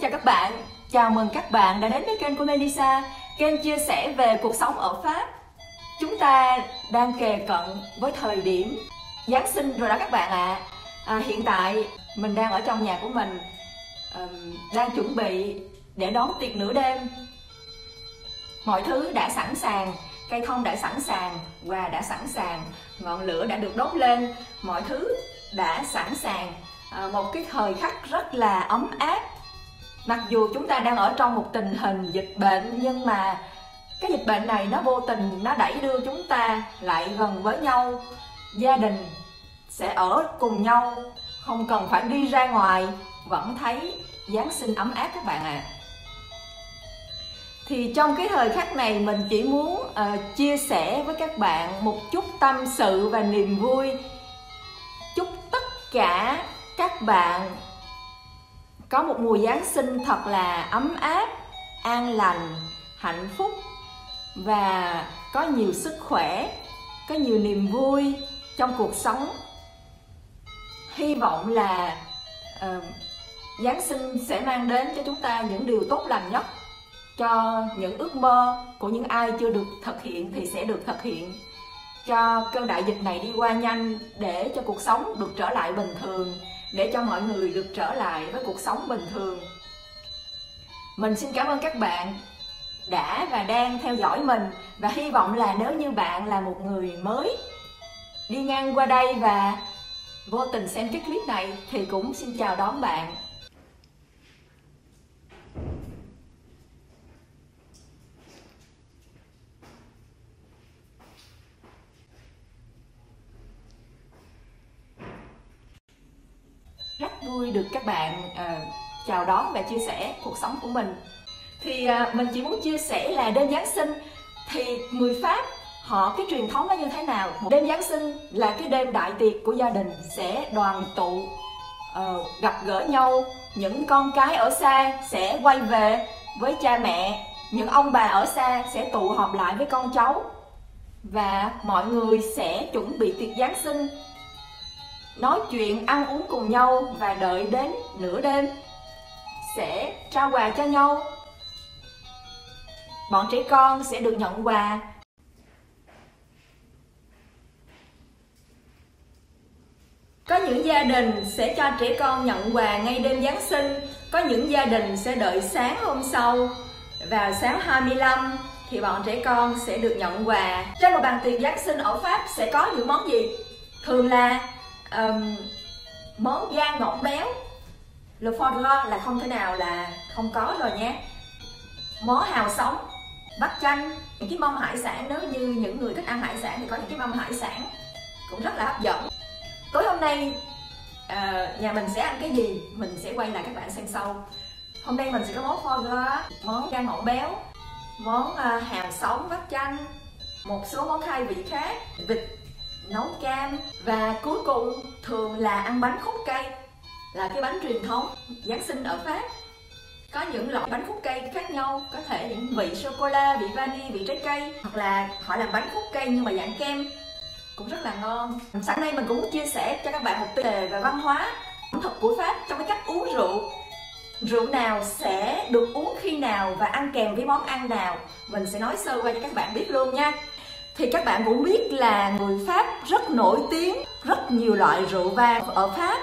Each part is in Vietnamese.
xin chào các bạn. Chào mừng các bạn đã đến với kênh của Melissa, kênh chia sẻ về cuộc sống ở Pháp. Chúng ta đang kề cận với thời điểm Giáng sinh rồi đó các bạn ạ. À. À, hiện tại mình đang ở trong nhà của mình, um, đang chuẩn bị để đón tiệc nửa đêm. Mọi thứ đã sẵn sàng, cây thông đã sẵn sàng, quà đã sẵn sàng, ngọn lửa đã được đốt lên, mọi thứ đã sẵn sàng à, một cái thời khắc rất là ấm áp mặc dù chúng ta đang ở trong một tình hình dịch bệnh nhưng mà cái dịch bệnh này nó vô tình nó đẩy đưa chúng ta lại gần với nhau gia đình sẽ ở cùng nhau không cần phải đi ra ngoài vẫn thấy giáng sinh ấm áp các bạn ạ à. thì trong cái thời khắc này mình chỉ muốn uh, chia sẻ với các bạn một chút tâm sự và niềm vui chúc tất cả các bạn có một mùa Giáng sinh thật là ấm áp, an lành, hạnh phúc và có nhiều sức khỏe, có nhiều niềm vui trong cuộc sống. Hy vọng là uh, Giáng sinh sẽ mang đến cho chúng ta những điều tốt lành nhất cho những ước mơ của những ai chưa được thực hiện thì sẽ được thực hiện cho cơn đại dịch này đi qua nhanh để cho cuộc sống được trở lại bình thường để cho mọi người được trở lại với cuộc sống bình thường. Mình xin cảm ơn các bạn đã và đang theo dõi mình và hy vọng là nếu như bạn là một người mới đi ngang qua đây và vô tình xem cái clip này thì cũng xin chào đón bạn rất vui được các bạn uh, chào đón và chia sẻ cuộc sống của mình. Thì uh, mình chỉ muốn chia sẻ là đêm Giáng sinh thì người Pháp họ cái truyền thống nó như thế nào? Một đêm Giáng sinh là cái đêm đại tiệc của gia đình sẽ đoàn tụ uh, gặp gỡ nhau. Những con cái ở xa sẽ quay về với cha mẹ. Những ông bà ở xa sẽ tụ họp lại với con cháu. Và mọi người sẽ chuẩn bị tiệc Giáng sinh nói chuyện, ăn uống cùng nhau và đợi đến nửa đêm. Sẽ trao quà cho nhau. Bọn trẻ con sẽ được nhận quà. Có những gia đình sẽ cho trẻ con nhận quà ngay đêm Giáng sinh. Có những gia đình sẽ đợi sáng hôm sau. Vào sáng 25 thì bọn trẻ con sẽ được nhận quà. Trên một bàn tiệc Giáng sinh ở Pháp sẽ có những món gì? Thường là um, món gan ngỗng béo le foie gras là không thể nào là không có rồi nhé. Món hào sống bắp chanh những cái mâm hải sản nếu như những người thích ăn hải sản thì có những cái mâm hải sản cũng rất là hấp dẫn. Tối hôm nay uh, nhà mình sẽ ăn cái gì? Mình sẽ quay lại các bạn xem sau. Hôm nay mình sẽ có món foie gras món gan ngỗng béo món uh, hào sống bắp chanh một số món khai vị khác vịt nấu cam và cuối cùng thường là ăn bánh khúc cây, là cái bánh truyền thống, Giáng sinh ở Pháp. Có những loại bánh khúc cây khác nhau, có thể những vị sô cô la vị vani, vị trái cây, hoặc là họ làm bánh khúc cây nhưng mà dạng kem, cũng rất là ngon. Sẵn đây mình cũng muốn chia sẻ cho các bạn một tiêu đề về văn hóa, ẩm thực của Pháp trong cái cách uống rượu. Rượu nào sẽ được uống khi nào và ăn kèm với món ăn nào? Mình sẽ nói sơ qua cho các bạn biết luôn nha thì các bạn cũng biết là người Pháp rất nổi tiếng, rất nhiều loại rượu vang ở Pháp.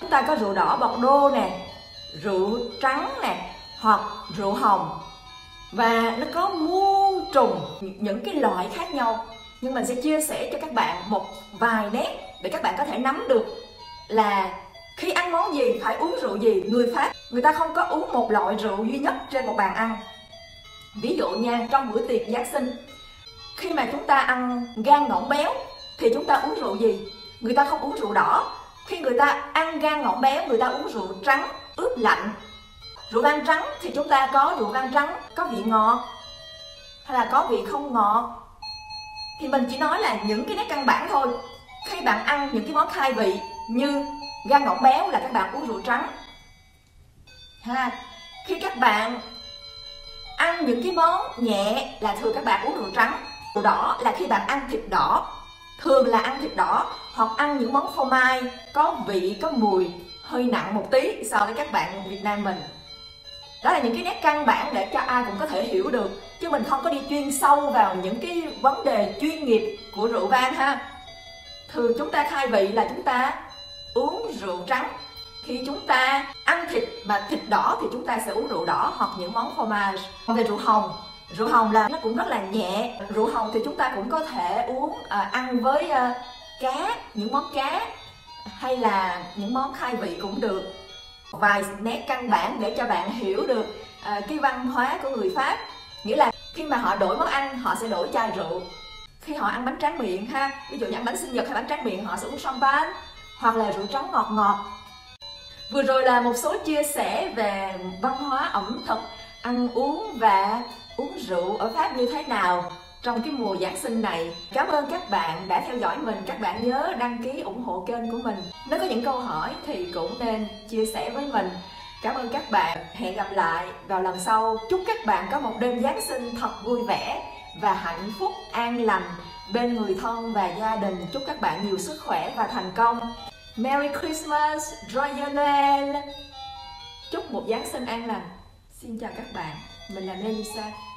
Chúng ta có rượu đỏ bọc đô nè, rượu trắng nè, hoặc rượu hồng. Và nó có muôn trùng, những cái loại khác nhau. Nhưng mình sẽ chia sẻ cho các bạn một vài nét để các bạn có thể nắm được là khi ăn món gì, phải uống rượu gì, người pháp, người ta không có uống một loại rượu duy nhất trên một bàn ăn. Ví dụ nha, trong bữa tiệc giáng sinh khi mà chúng ta ăn gan ngỗng béo, thì chúng ta uống rượu gì? Người ta không uống rượu đỏ. Khi người ta ăn gan ngỗng béo, người ta uống rượu trắng, ướp lạnh. Rượu vang trắng thì chúng ta có rượu vang trắng, có vị ngọt, hay là có vị không ngọt. Thì mình chỉ nói là những cái nét căn bản thôi. Khi bạn ăn những cái món khai vị như gan ngỗng béo là các bạn uống rượu trắng. Ha, khi các bạn ăn những cái món nhẹ là thường các bạn uống rượu trắng đỏ là khi bạn ăn thịt đỏ, thường là ăn thịt đỏ hoặc ăn những món phô mai, có vị, có mùi, hơi nặng một tí so với các bạn Việt Nam mình. Đó là những cái nét căn bản để cho ai cũng có thể hiểu được, chứ mình không có đi chuyên sâu vào những cái vấn đề chuyên nghiệp của rượu vang ha. Thường chúng ta khai vị là chúng ta uống rượu trắng. Khi chúng ta ăn thịt mà thịt đỏ thì chúng ta sẽ uống rượu đỏ hoặc những món fromage còn về rượu hồng rượu hồng là nó cũng rất là nhẹ. Rượu hồng thì chúng ta cũng có thể uống à, ăn với à, cá những món cá hay là những món khai vị cũng được. Vài nét căn bản để cho bạn hiểu được à, cái văn hóa của người pháp. Nghĩa là khi mà họ đổi món ăn họ sẽ đổi chai rượu. Khi họ ăn bánh tráng miệng ha ví dụ như ăn bánh sinh nhật hay bánh tráng miệng họ sẽ uống champagne hoặc là rượu trắng ngọt ngọt. Vừa rồi là một số chia sẻ về văn hóa ẩm thực ăn uống và uống rượu ở pháp như thế nào trong cái mùa Giáng sinh này. Cảm ơn các bạn đã theo dõi mình. Các bạn nhớ đăng ký ủng hộ kênh của mình. Nếu có những câu hỏi thì cũng nên chia sẻ với mình. Cảm ơn các bạn. Hẹn gặp lại vào lần sau. Chúc các bạn có một đêm Giáng sinh thật vui vẻ và hạnh phúc, an lành bên người thân và gia đình. Chúc các bạn nhiều sức khỏe và thành công. Merry Christmas, Joyeux Noel. Chúc một Giáng sinh an lành. Xin chào các bạn. Mình là Melissa.